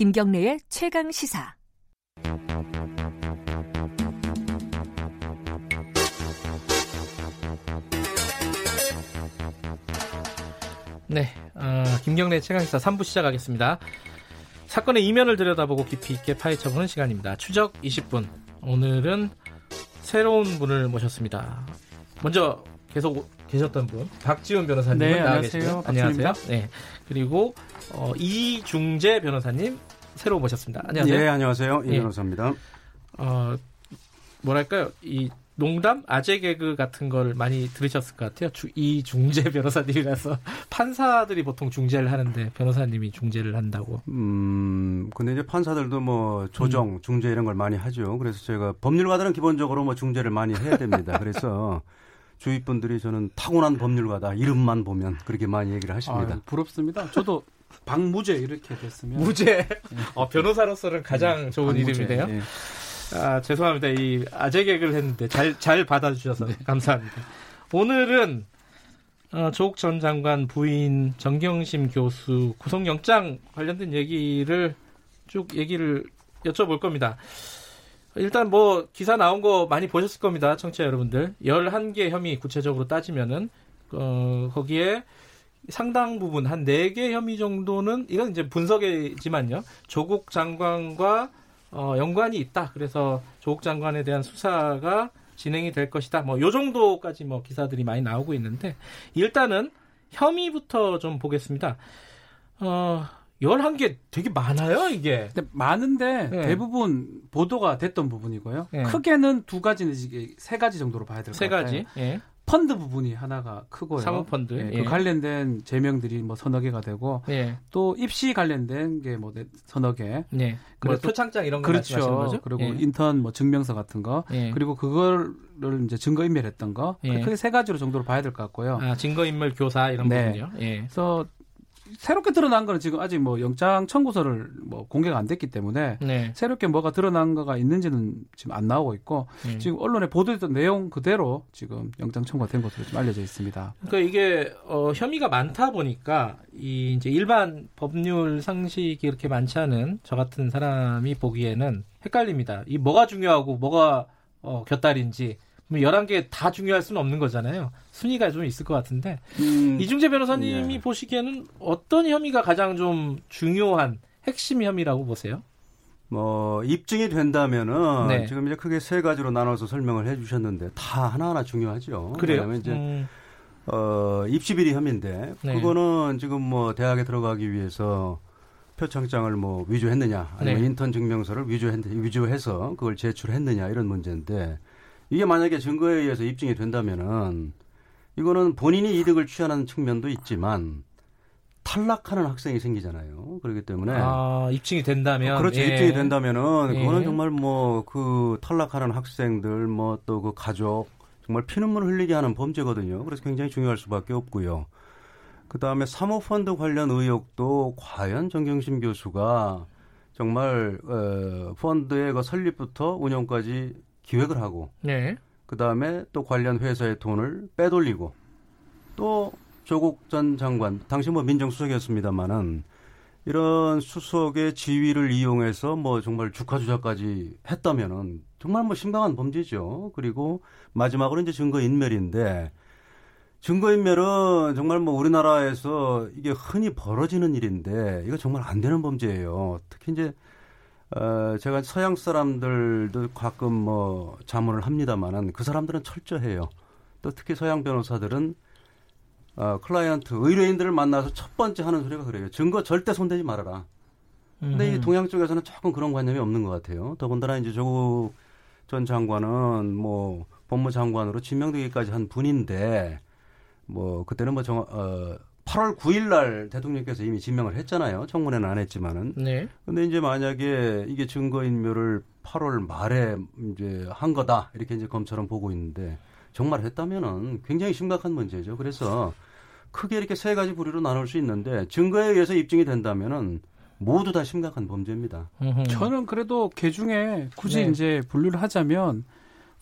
김경래의 최강 시사. 네, 어, 김경래 최강 시사 3부 시작하겠습니다. 사건의 이면을 들여다보고 깊이 있게 파헤쳐보는 시간입니다. 추적 20분. 오늘은 새로운 분을 모셨습니다. 먼저 계속 계셨던 분 박지훈 변호사님 네, 나와 안녕하세요. 계시고요. 안녕하세요. 네, 그리고 어, 이중재 변호사님 새로 모셨습니다. 안녕하세요. 예, 안녕하세요. 이 예. 변호사입니다. 어, 뭐랄까요? 이 농담, 아재 개그 같은 걸 많이 들으셨을 것 같아요. 주, 이 중재 변호사님이라서 판사들이 보통 중재를 하는데 변호사님이 중재를 한다고. 음, 근데 이제 판사들도 뭐 조정, 음. 중재 이런 걸 많이 하죠. 그래서 제가 법률가들은 기본적으로 뭐 중재를 많이 해야 됩니다. 그래서 주위 분들이 저는 타고난 법률가다 이름만 보면 그렇게 많이 얘기를 하십니다. 아, 부럽습니다. 저도 박무제 이렇게 됐으면 무죄. 어, 변호사로서는 가장 좋은 박무제, 이름이네요. 예. 아, 죄송합니다. 이 아재 개그를 했는데 잘, 잘 받아주셔서 감사합니다. 오늘은 어, 조국 전 장관 부인 정경심 교수 구속영장 관련된 얘기를 쭉 얘기를 여쭤볼 겁니다. 일단 뭐 기사 나온 거 많이 보셨을 겁니다. 청취자 여러분들. 11개 혐의 구체적으로 따지면은 어, 거기에 상당 부분 한 4개 혐의 정도는 이건 이제 분석이지만요. 조국 장관과 어, 연관이 있다. 그래서 조국 장관에 대한 수사가 진행이 될 것이다. 뭐, 요 정도까지 뭐 기사들이 많이 나오고 있는데, 일단은 혐의부터 좀 보겠습니다. 어, 11개 되게 많아요, 이게. 근데 많은데 네. 대부분 보도가 됐던 부분이고요. 네. 크게는 두 가지 내지 세 가지 정도로 봐야 될것세 같아요. 가지. 예. 펀드 부분이 하나가 크고요. 사모펀드. 예, 예. 그 관련된 제명들이 뭐 서너 개가 되고 예. 또 입시 관련된 게 뭐 서너 개. 예. 그리고 뭐 또- 표창장 이런 거 말씀하시는 그렇죠. 거죠? 그리고 예. 인턴 뭐 증명서 같은 거. 예. 그리고 그거를 이제 증거 인멸했던 거. 예. 크게 세 가지로 정도로 봐야 될 것 같고요. 아, 증거 인멸 교사 이런 네. 부분이요. 예. 그래서 새롭게 드러난 거는 지금 아직 뭐 영장 청구서를 뭐 공개가 안 됐기 때문에 네. 새롭게 뭐가 드러난 거가 있는지는 지금 안 나오고 있고 예. 지금 언론에 보도했던 내용 그대로 지금 영장 청구가 된 것으로 좀 알려져 있습니다. 그러니까 이게 어, 혐의가 많다 보니까 이 이제 일반 법률 상식이 이렇게 많지 않은 저 같은 사람이 보기에는 헷갈립니다. 이 뭐가 중요하고 뭐가 어, 곁다리인지 그럼 11개 다 중요할 수는 없는 거잖아요. 순위가 좀 있을 것 같은데 음, 이중재 변호사님이 예. 보시기에는 어떤 혐의가 가장 좀 중요한 핵심 혐의라고 보세요? 뭐 입증이 된다면은 네. 지금 이제 크게 세 가지로 나눠서 설명을 해 주셨는데 다 하나하나 중요하죠. 그래요? 왜냐면 이제 음, 어, 입시 비리 혐의인데 네. 그거는 지금 뭐 대학에 들어가기 위해서 표창장을 뭐 위조했느냐 아니면 네. 인턴 증명서를 위조했, 위조해서 그걸 제출했느냐 이런 문제인데 이게 만약에 증거에 의해서 입증이 된다면은 이거는 본인이 이득을 취하는 측면도 있지만 탈락하는 학생이 생기잖아요. 그렇기 때문에 아, 입증이 된다면 그렇죠. 예. 입증이 된다면은 예. 그거는 정말 뭐 그 탈락하는 학생들 뭐 또 그 가족 정말 피눈물 흘리게 하는 범죄거든요. 그래서 굉장히 중요할 수밖에 없고요. 그 다음에 사모펀드 관련 의혹도 과연 정경심 교수가 정말 어, 펀드의 그 설립부터 운영까지 기획을 하고 네. 그 다음에 또 관련 회사의 돈을 빼돌리고 또 조국 전 장관 당시 뭐 민정수석이었습니다마는 이런 수석의 지위를 이용해서 뭐 정말 주가 조작까지 했다면은 정말 뭐 심각한 범죄죠. 그리고 마지막으로 이제 증거 인멸인데 증거 인멸은 정말 뭐 우리나라에서 이게 흔히 벌어지는 일인데 이거 정말 안 되는 범죄예요. 특히 이제 어, 제가 서양 사람들도 가끔 뭐 자문을 합니다만은 그 사람들은 철저해요. 또 특히 서양 변호사들은 어, 클라이언트 의뢰인들을 만나서 첫 번째 하는 소리가 그래요. 증거 절대 손대지 말아라. 근데 이 음. 동양 쪽에서는 조금 그런 관념이 없는 것 같아요. 더군다나 이제 조국 전 장관은 뭐 법무장관으로 지명되기까지 한 분인데 뭐 그때는 뭐 정, 어, 8월 9일 날 대통령께서 이미 지명을 했잖아요. 청문회는 안 했지만은. 네. 근데 이제 만약에 이게 증거인멸을 8월 말에 이제 한 거다 이렇게 이제 검찰은 보고 있는데 정말 했다면은 굉장히 심각한 문제죠. 그래서 크게 이렇게 세 가지 부류로 나눌 수 있는데 증거에 의해서 입증이 된다면은 모두 다 심각한 범죄입니다. 저는 그래도 개 중에 굳이 네. 이제 분류를 하자면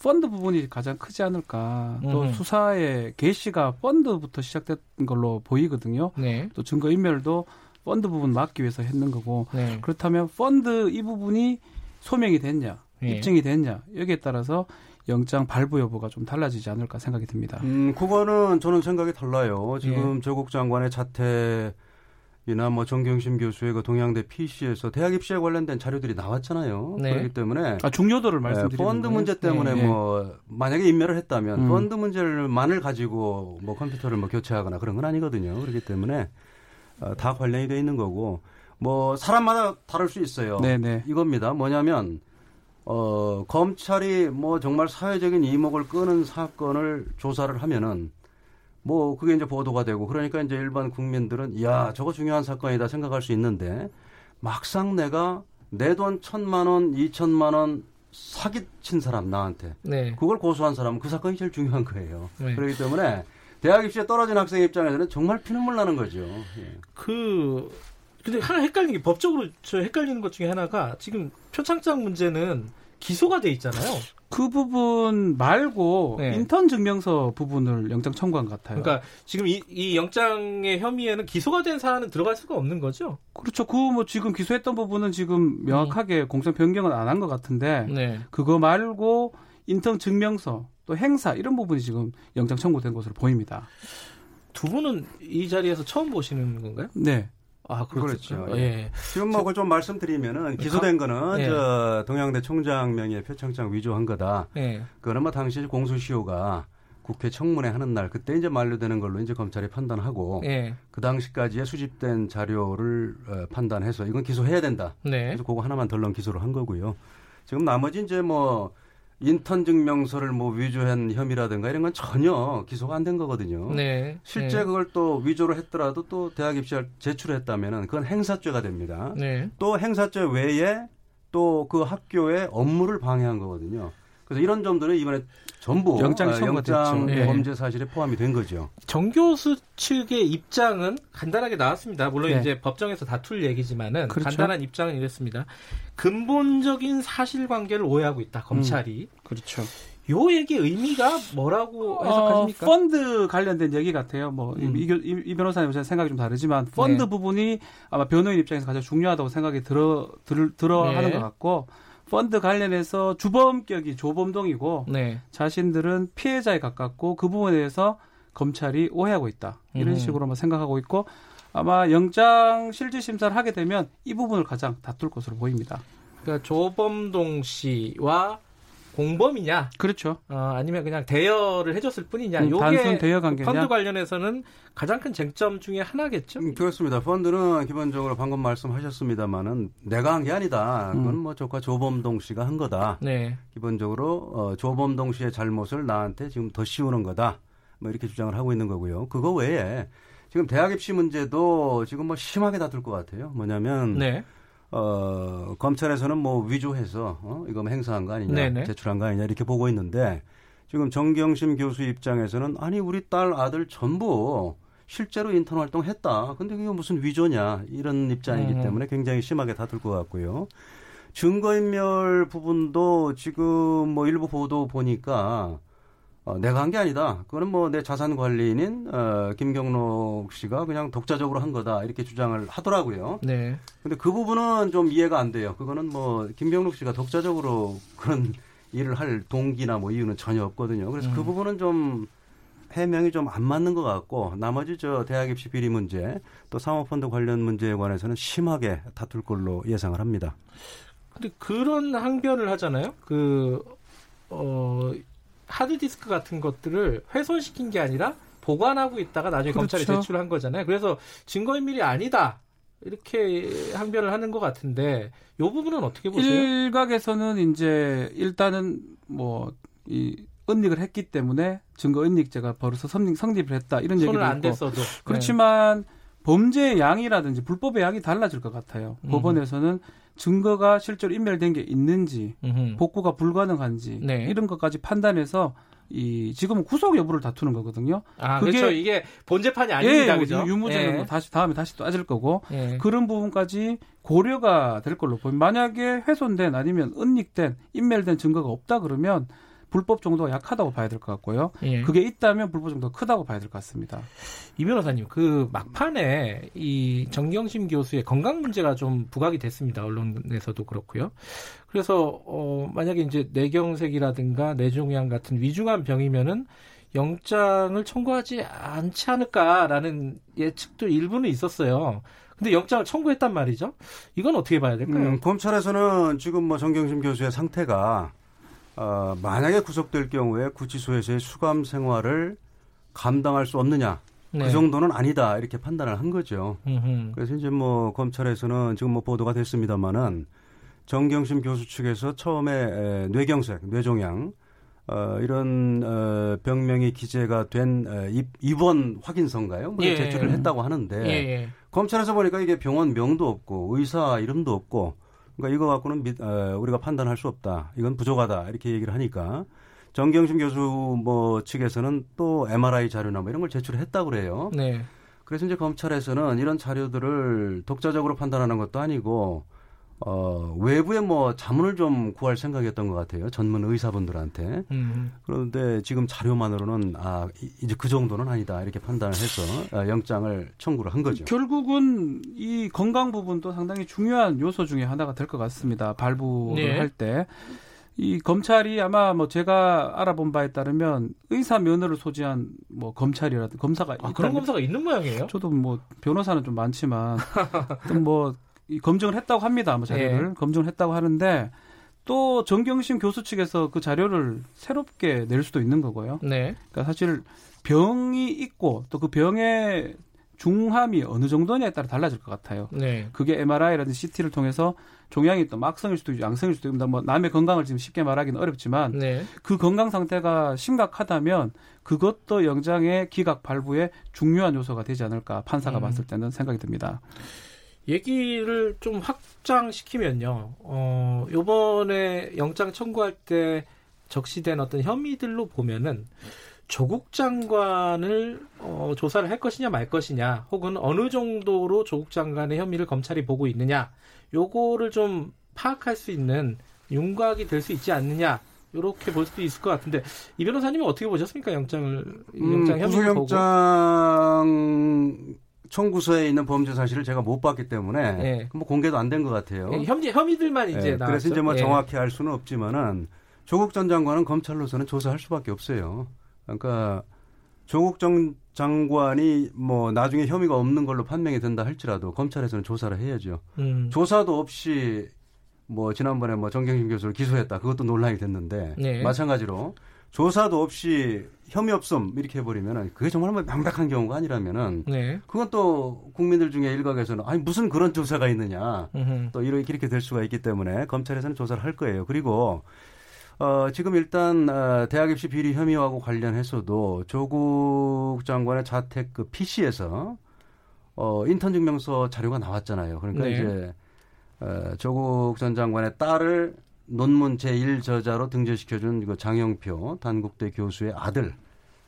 펀드 부분이 가장 크지 않을까. 또 음흠. 수사의 개시가 펀드부터 시작된 걸로 보이거든요. 네. 또 증거 인멸도 펀드 부분 막기 위해서 했는 거고 네. 그렇다면 펀드 이 부분이 소명이 됐냐, 예. 입증이 됐냐 여기에 따라서 영장 발부 여부가 좀 달라지지 않을까 생각이 듭니다. 음, 그거는 저는 생각이 달라요. 지금 예. 조국 장관의 자택 이나 뭐 정경심 교수의 그 동양대 PC에서 대학 입시에 관련된 자료들이 나왔잖아요. 네. 그렇기 때문에 아, 중요도를 예, 말씀드리는 펀드 거예요. 문제 때문에 예, 예. 뭐 만약에 인멸을 했다면 음. 펀드 문제를만을 가지고 뭐 컴퓨터를 뭐 교체하거나 그런 건 아니거든요. 그렇기 때문에 어, 다 관련이 돼 있는 거고 뭐 사람마다 다를 수 있어요. 네네. 이겁니다. 뭐냐면 어 검찰이 뭐 정말 사회적인 이목을 끄는 사건을 조사를 하면은 뭐 그게 이제 보도가 되고 그러니까 이제 일반 국민들은 야 저거 중요한 사건이다 생각할 수 있는데 막상 내가 내 돈 천만 원, 이천만 원 사기친 사람 나한테 네. 그걸 고소한 사람은 그 사건이 제일 중요한 거예요. 네. 그렇기 때문에 대학 입시에 떨어진 학생 입장에서는 정말 피눈물 나는 거죠. 예. 그 근데 하나 헷갈리는 게 법적으로 저 헷갈리는 것 중에 하나가 지금 표창장 문제는 기소가 돼 있잖아요. 그 부분 말고 네. 인턴 증명서 부분을 영장 청구한 것 같아요. 그러니까 지금 이, 이 영장의 혐의에는 기소가 된 사안은 들어갈 수가 없는 거죠. 그렇죠. 그 뭐 지금 기소했던 부분은 지금 명확하게 공소 변경은 안 한 것 같은데 네. 그거 말고 인턴 증명서 또 행사 이런 부분이 지금 영장 청구된 것으로 보입니다. 두 분은 이 자리에서 처음 보시는 건가요? 네. 아, 그렇죠. 그렇죠. 예. 지금 뭐 좀 말씀드리면은 기소된 거는 예. 저 동양대 총장 명의의 표창장 위조한 거다. 예. 그거는 뭐 당시 공소시효가 국회 청문회 하는 날 그때 이제 만료되는 걸로 이제 검찰이 판단하고 예. 그 당시까지의 수집된 자료를 어, 판단해서 이건 기소해야 된다. 네. 그래서 그거 하나만 덜렁 기소를 한 거고요. 지금 나머지 이제 뭐 인턴 증명서를 뭐 위조한 혐의라든가 이런 건 전혀 기소가 안 된 거거든요. 네. 실제 그걸 또 위조를 했더라도 또 대학 입시를 제출했다면은 그건 행사죄가 됩니다. 네. 또 행사죄 외에 또 그 학교의 업무를 방해한 거거든요. 그래서 이런 점들은 이번에 전부 영장이 아, 영장 됐죠. 예. 범죄 사실에 포함이 된 거죠. 정 교수 측의 입장은 간단하게 나왔습니다. 물론 네. 이제 법정에서 다툴 얘기지만은 그렇죠. 간단한 입장은 이랬습니다. 근본적인 사실관계를 오해하고 있다. 검찰이. 그렇죠. 요 얘기 의미가 뭐라고 해석하십니까? 어, 펀드 관련된 얘기 같아요. 뭐, 음. 이, 이, 이 변호사님 생각이 좀 다르지만, 펀드 네. 부분이 아마 변호인 입장에서 가장 중요하다고 생각이 들어, 들, 들어 네. 하는 것 같고, 펀드 관련해서 주범격이 조범동이고, 네. 자신들은 피해자에 가깝고, 그 부분에 대해서 검찰이 오해하고 있다. 이런 음. 식으로만 생각하고 있고, 아마 영장 실질 심사를 하게 되면 이 부분을 가장 다툴 것으로 보입니다. 그러니까 조범동 씨와 공범이냐, 그렇죠. 어, 아니면 그냥 대여를 해줬을 뿐이냐. 음, 단순 대여 관계냐? 펀드 관련해서는 가장 큰 쟁점 중에 하나겠죠. 음, 그렇습니다. 펀드는 기본적으로 방금 말씀하셨습니다마는 내가 한 게 아니다. 그건 음. 뭐 저가 조범동 씨가 한 거다. 네. 기본적으로 어, 조범동 씨의 잘못을 나한테 지금 더 씌우는 거다. 뭐 이렇게 주장을 하고 있는 거고요. 그거 외에 지금 대학 입시 문제도 지금 뭐 심하게 다툴 것 같아요. 뭐냐면 네. 어, 검찰에서는 뭐 위조해서 어, 이거 뭐 행사한 거 아니냐, 네네. 제출한 거 아니냐 이렇게 보고 있는데 지금 정경심 교수 입장에서는 아니 우리 딸 아들 전부 실제로 인턴 활동했다. 근데 그게 무슨 위조냐 이런 입장이기 음. 때문에 굉장히 심하게 다툴 것 같고요. 증거인멸 부분도 지금 뭐 일부 보도 보니까 어, 내가 한 게 아니다. 그거는 뭐 내 자산 관리인인 어, 김경록 씨가 그냥 독자적으로 한 거다 이렇게 주장을 하더라고요. 네. 근데 그 부분은 좀 이해가 안 돼요. 그거는 뭐 김병록 씨가 독자적으로 그런 일을 할 동기나 뭐 이유는 전혀 없거든요. 그래서 그 음. 부분은 좀 해명이 좀 안 맞는 것 같고 나머지 저 대학 입시 비리 문제 또 사모펀드 관련 문제에 관해서는 심하게 다툴 걸로 예상을 합니다. 근데 그런 항변을 하잖아요. 그, 어, 하드디스크 같은 것들을 훼손시킨 게 아니라 보관하고 있다가 나중에 그렇죠. 검찰에 제출한 거잖아요. 그래서 증거인멸이 아니다. 이렇게 항변을 하는 것 같은데, 요 부분은 어떻게 보세요? 일각에서는 이제 일단은 뭐 이 은닉을 했기 때문에 증거 은닉죄가 벌어서 성립, 성립 을 했다 이런 얘기도 손을 안 있고 댔어도. 그렇지만 범죄의 양이라든지 불법의 양이 달라질 것 같아요. 음. 법원에서는 증거가 실제로 인멸된 게 있는지 네. 음흠. 복구가 불가능한지 네. 이런 것까지 판단해서 이 지금은 구속 여부를 다투는 거거든요. 아, 그게- 그렇죠. 이게 본재판이 아닙니다. 예, 그죠? 유무죄는 예. 뭐 다시 다음에 다시 또 따질 거고 예. 그런 부분까지 고려가 될 걸로 보입니다. 만약에 훼손된 아니면 은닉된 인멸된 증거가 없다 그러면 불법 정도가 약하다고 봐야 될 것 같고요. 예. 그게 있다면 불법 정도가 크다고 봐야 될 것 같습니다. 이 변호사님, 그 막판에 이 정경심 교수의 건강 문제가 좀 부각이 됐습니다. 언론에서도 그렇고요. 그래서 어 만약에 이제 뇌경색이라든가 뇌종양 같은 위중한 병이면은 영장을 청구하지 않지 않을까라는 예측도 일부는 있었어요. 근데 영장을 청구했단 말이죠. 이건 어떻게 봐야 될까요? 음, 검찰에서는 지금 뭐 정경심 교수의 상태가 어, 만약에 구속될 경우에 구치소에서의 수감 생활을 감당할 수 없느냐 네. 그 정도는 아니다 이렇게 판단을 한 거죠. 음흠. 그래서 이제 뭐 검찰에서는 지금 뭐 보도가 됐습니다마는 정경심 교수 측에서 처음에 에, 뇌경색, 뇌종양 어, 이런 어, 병명이 기재가 된 에, 입- 입원 확인서인가요? 뭐 예. 제출을 했다고 하는데 예, 예. 검찰에서 보니까 이게 병원 명도 없고 의사 이름도 없고 그러니까 이거 갖고는 믿- 어, 우리가 판단할 수 없다. 이건 부족하다. 이렇게 얘기를 하니까 정경심 교수 뭐 측에서는 또 MRI 자료나 뭐 이런 걸 제출했다고 그래요. 네. 그래서 이제 검찰에서는 이런 자료들을 독자적으로 판단하는 것도 아니고 어, 외부에 뭐 자문을 좀 구할 생각이었던 것 같아요. 전문 의사분들한테. 음. 그런데 지금 자료만으로는 아 이- 이제 그 정도는 아니다 이렇게 판단을 해서 어, 영장을 청구를 한 거죠. 결국은 이 건강 부분도 상당히 중요한 요소 중에 하나가 될 것 같습니다. 발부를 네. 할 때. 이 검찰이 아마 뭐 제가 알아본 바에 따르면 의사 면허를 소지한 뭐 검찰이라든 검사가 아, 그런 검사가 있는 모양이에요? 저도 뭐 변호사는 좀 많지만 또뭐 검증을 했다고 합니다. 뭐 자료를 예. 검증을 했다고 하는데 또 정경심 교수 측에서 그 자료를 새롭게 낼 수도 있는 거고요. 네. 그러니까 사실 병이 있고 또 그 병의 중함이 어느 정도냐에 따라 달라질 것 같아요. 네. 그게 MRI라든지 CT를 통해서 종양이 또 막성일 수도 있고 양성일 수도 있고 뭐 남의 건강을 지금 쉽게 말하기는 어렵지만 네. 그 건강 상태가 심각하다면 그것도 영장의 기각 발부에 중요한 요소가 되지 않을까 판사가 음. 봤을 때는 생각이 듭니다. 얘기를 좀 확장시키면요. 어, 요번에 영장 청구할 때 적시된 어떤 혐의들로 보면은 조국 장관을 어, 조사를 할 것이냐 말 것이냐 혹은 어느 정도로 조국 장관의 혐의를 검찰이 보고 있느냐 요거를 좀 파악할 수 있는 윤곽이 될 수 있지 않느냐 요렇게 볼 수도 있을 것 같은데 이 변호사님은 어떻게 보셨습니까 영장을 음, 영장 혐의를 보고 구속영장 청구서에 있는 범죄 사실을 제가 못 봤기 때문에 예. 뭐 공개도 안 된 것 같아요. 예, 혐의 혐의들만 이제 예, 나왔죠. 그래서 이제 뭐 예. 정확히 알 수는 없지만은 조국 전 장관은 검찰로서는 조사할 수밖에 없어요. 그러니까 조국 전 장관이 뭐 나중에 혐의가 없는 걸로 판명이 된다 할지라도 검찰에서는 조사를 해야죠. 음. 조사도 없이 뭐 지난번에 뭐 정경심 교수를 기소했다. 그것도 논란이 됐는데 네. 마찬가지로 조사도 없이 혐의 없음 이렇게 해버리면은 그게 정말 뭐 명백한 경우가 아니라면은 네. 그건 또 국민들 중에 일각에서는 아니 무슨 그런 조사가 있느냐 음흠. 또 이렇게 이렇게 될 수가 있기 때문에 검찰에서는 조사를 할 거예요. 그리고 어, 지금 일단 어, 대학 입시 비리 혐의하고 관련해서도 조국 장관의 자택 그 PC에서 어, 인턴 증명서 자료가 나왔잖아요. 그러니까 네. 이제 어, 조국 전 장관의 딸을 논문 제1 저자로 등재시켜준 그 장영표 단국대 교수의 아들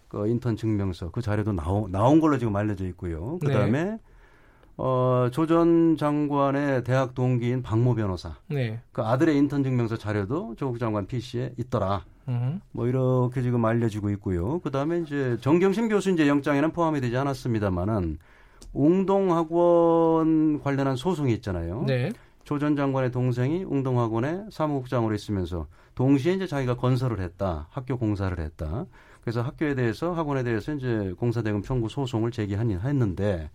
그 인턴 증명서 그 자료도 나오, 나온 걸로 지금 알려져 있고요. 그 다음에 어, 조전 장관의 대학 동기인 박모 변호사 네. 그 아들의 인턴 증명서 자료도 조국 장관 PC에 있더라. 음. 뭐 이렇게 지금 알려지고 있고요. 그 다음에 이제 정경심 교수 이제 영장에는 포함이 되지 않았습니다만은 웅동학원 관련한 소송이 있잖아요. 네. 조 전 장관의 동생이 웅동학원의 사무국장으로 있으면서 동시에 이제 자기가 건설을 했다, 학교 공사를 했다. 그래서 학교에 대해서 학원에 대해서 이제 공사대금 청구 소송을 제기했는데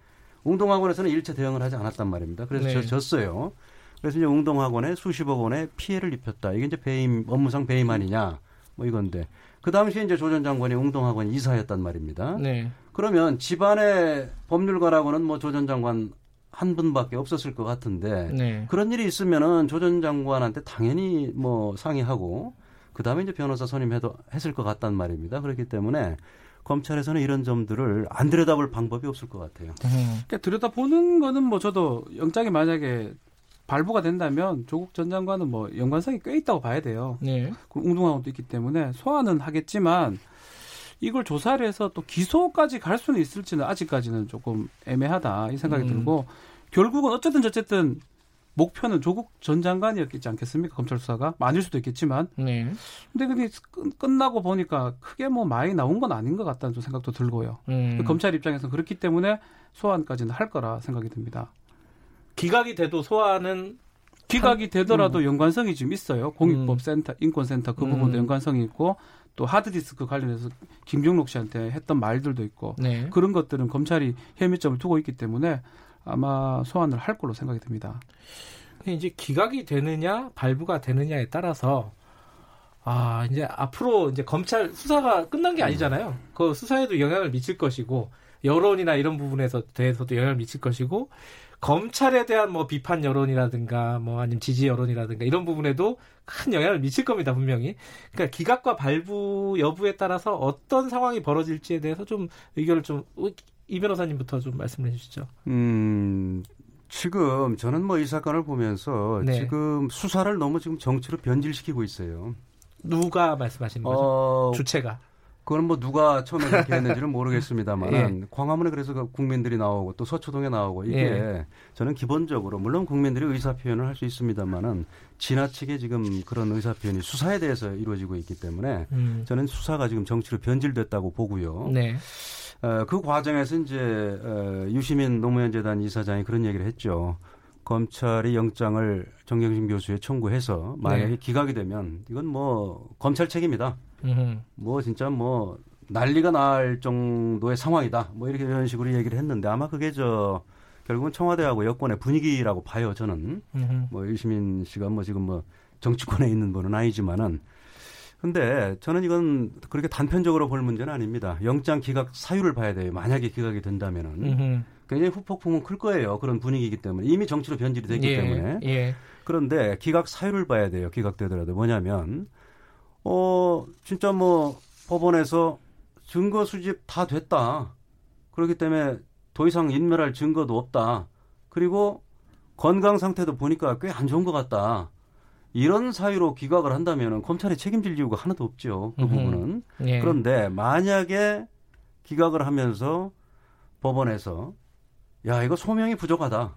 웅동학원에서는 일체 대응을 하지 않았단 말입니다. 그래서 네. 졌- 졌어요. 그래서 이제 웅동학원에 수십억 원의 피해를 입혔다. 이게 이제 배임 업무상 배임 아니냐 뭐 이건데 그 당시에 이제 조 전 장관이 웅동학원 이사였단 말입니다. 네. 그러면 집안의 법률가라고는 뭐 조 전 장관 한 분밖에 없었을 것 같은데 네. 그런 일이 있으면은 조 전 장관한테 당연히 뭐 상의하고 그 다음에 이제 변호사 선임해도 했을 것 같단 말입니다. 그렇기 때문에 검찰에서는 이런 점들을 안 들여다볼 방법이 없을 것 같아요. 음. 그러니까 들여다보는 거는 뭐 저도 영장이 만약에 발부가 된다면 조국 전 장관은 뭐 연관성이 꽤 있다고 봐야 돼요. 네. 그 웅동학원도 있기 때문에 소환은 하겠지만 이걸 조사를 해서 또 기소까지 갈 수는 있을지는 아직까지는 조금 애매하다 이 생각이 음. 들고 결국은 어쨌든 어쨌든 목표는 조국 전 장관이었겠지 않겠습니까? 검찰 수사가 많을 수도 있겠지만. 네. 근데 근데 끝- 끝나고 보니까 크게 뭐 많이 나온 건 아닌 것 같다는 좀 생각도 들고요. 음. 검찰 입장에서는 그렇기 때문에 소환까지는 할 거라 생각이 듭니다. 기각이 돼도 소환은 기각이 되더라도 연관성이 좀 있어요. 음. 공익법센터, 인권센터 그 부분도 음. 연관성이 있고 또 하드디스크 관련해서 김경록 씨한테 했던 말들도 있고 네. 그런 것들은 검찰이 혐의점을 두고 있기 때문에 아마 소환을 할 걸로 생각이 듭니다. 근데 이제 기각이 되느냐 발부가 되느냐에 따라서 아 이제 앞으로 이제 검찰 수사가 끝난 게 아니잖아요. 그 수사에도 영향을 미칠 것이고 여론이나 이런 부분에서 대해서도 영향을 미칠 것이고 검찰에 대한 뭐 비판 여론이라든가 뭐 아니면 지지 여론이라든가 이런 부분에도 큰 영향을 미칠 겁니다 분명히. 그러니까 기각과 발부 여부에 따라서 어떤 상황이 벌어질지에 대해서 좀 의견을 좀 이 변호사님부터 좀 말씀해 주시죠. 음, 지금 저는 뭐 이 사건을 보면서 네. 지금 수사를 너무 지금 정치로 변질시키고 있어요. 누가 말씀하시는 거죠? 어, 주체가. 그건 뭐 누가 처음에 그렇게 했는지는 모르겠습니다만 예. 광화문에 그래서 그 국민들이 나오고 또 서초동에 나오고 이게 예. 저는 기본적으로 물론 국민들이 의사 표현을 할 수 있습니다만은 지나치게 지금 그런 의사 표현이 수사에 대해서 이루어지고 있기 때문에 음. 저는 수사가 지금 정치로 변질됐다고 보고요. 네. 어, 그 과정에서 이제 어, 유시민 노무현 재단 이사장이 그런 얘기를 했죠. 검찰이 영장을 정경심 교수에 청구해서 만약에 네. 기각이 되면 이건 뭐 검찰 책임이다. 음흠. 뭐 진짜 뭐 난리가 날 정도의 상황이다. 뭐 이렇게 이런 식으로 얘기를 했는데 아마 그게 저 결국은 청와대하고 여권의 분위기라고 봐요. 저는 음흠. 뭐 유시민 씨가 뭐 지금 뭐 정치권에 있는 분은 아니지만은 근데 저는 이건 그렇게 단편적으로 볼 문제는 아닙니다. 영장 기각 사유를 봐야 돼요. 만약에 기각이 된다면은 음흠. 굉장히 후폭풍은 클 거예요. 그런 분위기이기 때문에 이미 정치로 변질이 됐기 예, 때문에 예. 그런데 기각 사유를 봐야 돼요. 기각되더라도 뭐냐면 어 진짜 뭐 법원에서 증거 수집 다 됐다. 그렇기 때문에 더 이상 인멸할 증거도 없다. 그리고 건강 상태도 보니까 꽤 안 좋은 것 같다. 이런 사유로 기각을 한다면 검찰이 책임질 이유가 하나도 없죠. 그. 부분은. 예. 그런데 만약에 기각을 하면서 법원에서 야 이거 소명이 부족하다.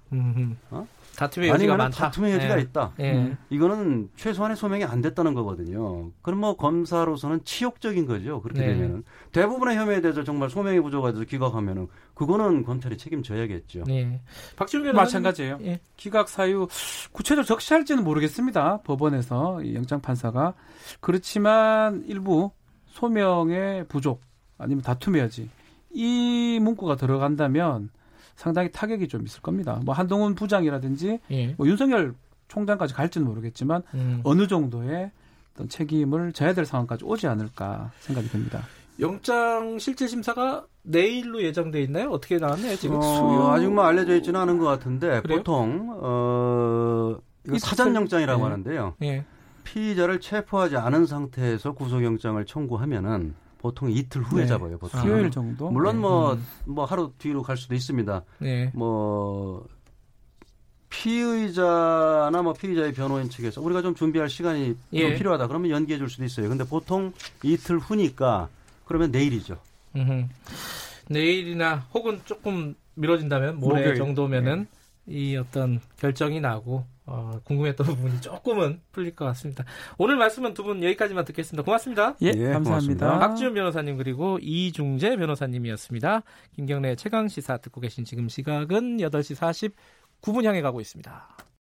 어? 다툼의 여지가 아니면 많다. 다툼의 여지가 예. 있다. 예. 음. 이거는 최소한의 소명이 안 됐다는 거거든요. 그럼 뭐 검사로서는 치욕적인 거죠. 그렇게 네. 되면은 대부분의 혐의에 대해서 정말 소명이 부족해서 기각하면은 그거는 검찰이 책임져야겠죠. 예. 박준 변호사 마찬가지예요. 예. 기각 사유 구체적으로 적시할지는 모르겠습니다. 법원에서 이 영장 판사가 그렇지만 일부 소명의 부족 아니면 다툼의 여지 이 문구가 들어간다면 상당히 타격이 좀 있을 겁니다. 뭐 한동훈 부장이라든지 예. 뭐 윤석열 총장까지 갈지는 모르겠지만 음. 어느 정도의 어떤 책임을 져야 될 상황까지 오지 않을까 생각이 듭니다. 영장 실질 심사가 내일로 예정돼 있나요? 어떻게 나왔나요 지금? 어, 아직 뭐 알려져 있지는 않은 것 같은데 그래요? 보통 어 이거 사전 영장이라고 네. 하는데요. 예. 피의자를 체포하지 않은 상태에서 구속영장을 청구하면은 보통 이틀 후에 네. 잡아요. 보통. 아. 수요일 정도. 물론 네. 뭐 음. 뭐 하루 뒤로 갈 수도 있습니다. 예. 뭐 피의자나 뭐 피의자의 변호인 측에서 우리가 좀 준비할 시간이 예. 좀 필요하다 그러면 연기해 줄 수도 있어요. 근데 보통 이틀 후니까 그러면 내일이죠. 음흠. 내일이나 혹은 조금 미뤄진다면 모레 목요일. 정도면은 이 어떤 결정이 나고 어, 궁금했던 부분이 조금은 풀릴 것 같습니다. 오늘 말씀은 두 분 여기까지만 듣겠습니다. 고맙습니다. 예, 예, 감사합니다. 고맙습니다. 박지훈 변호사님 그리고 이중재 변호사님이었습니다. 김경래 최강 시사 듣고 계신 지금 시각은 8시 49분 향해 가고 있습니다.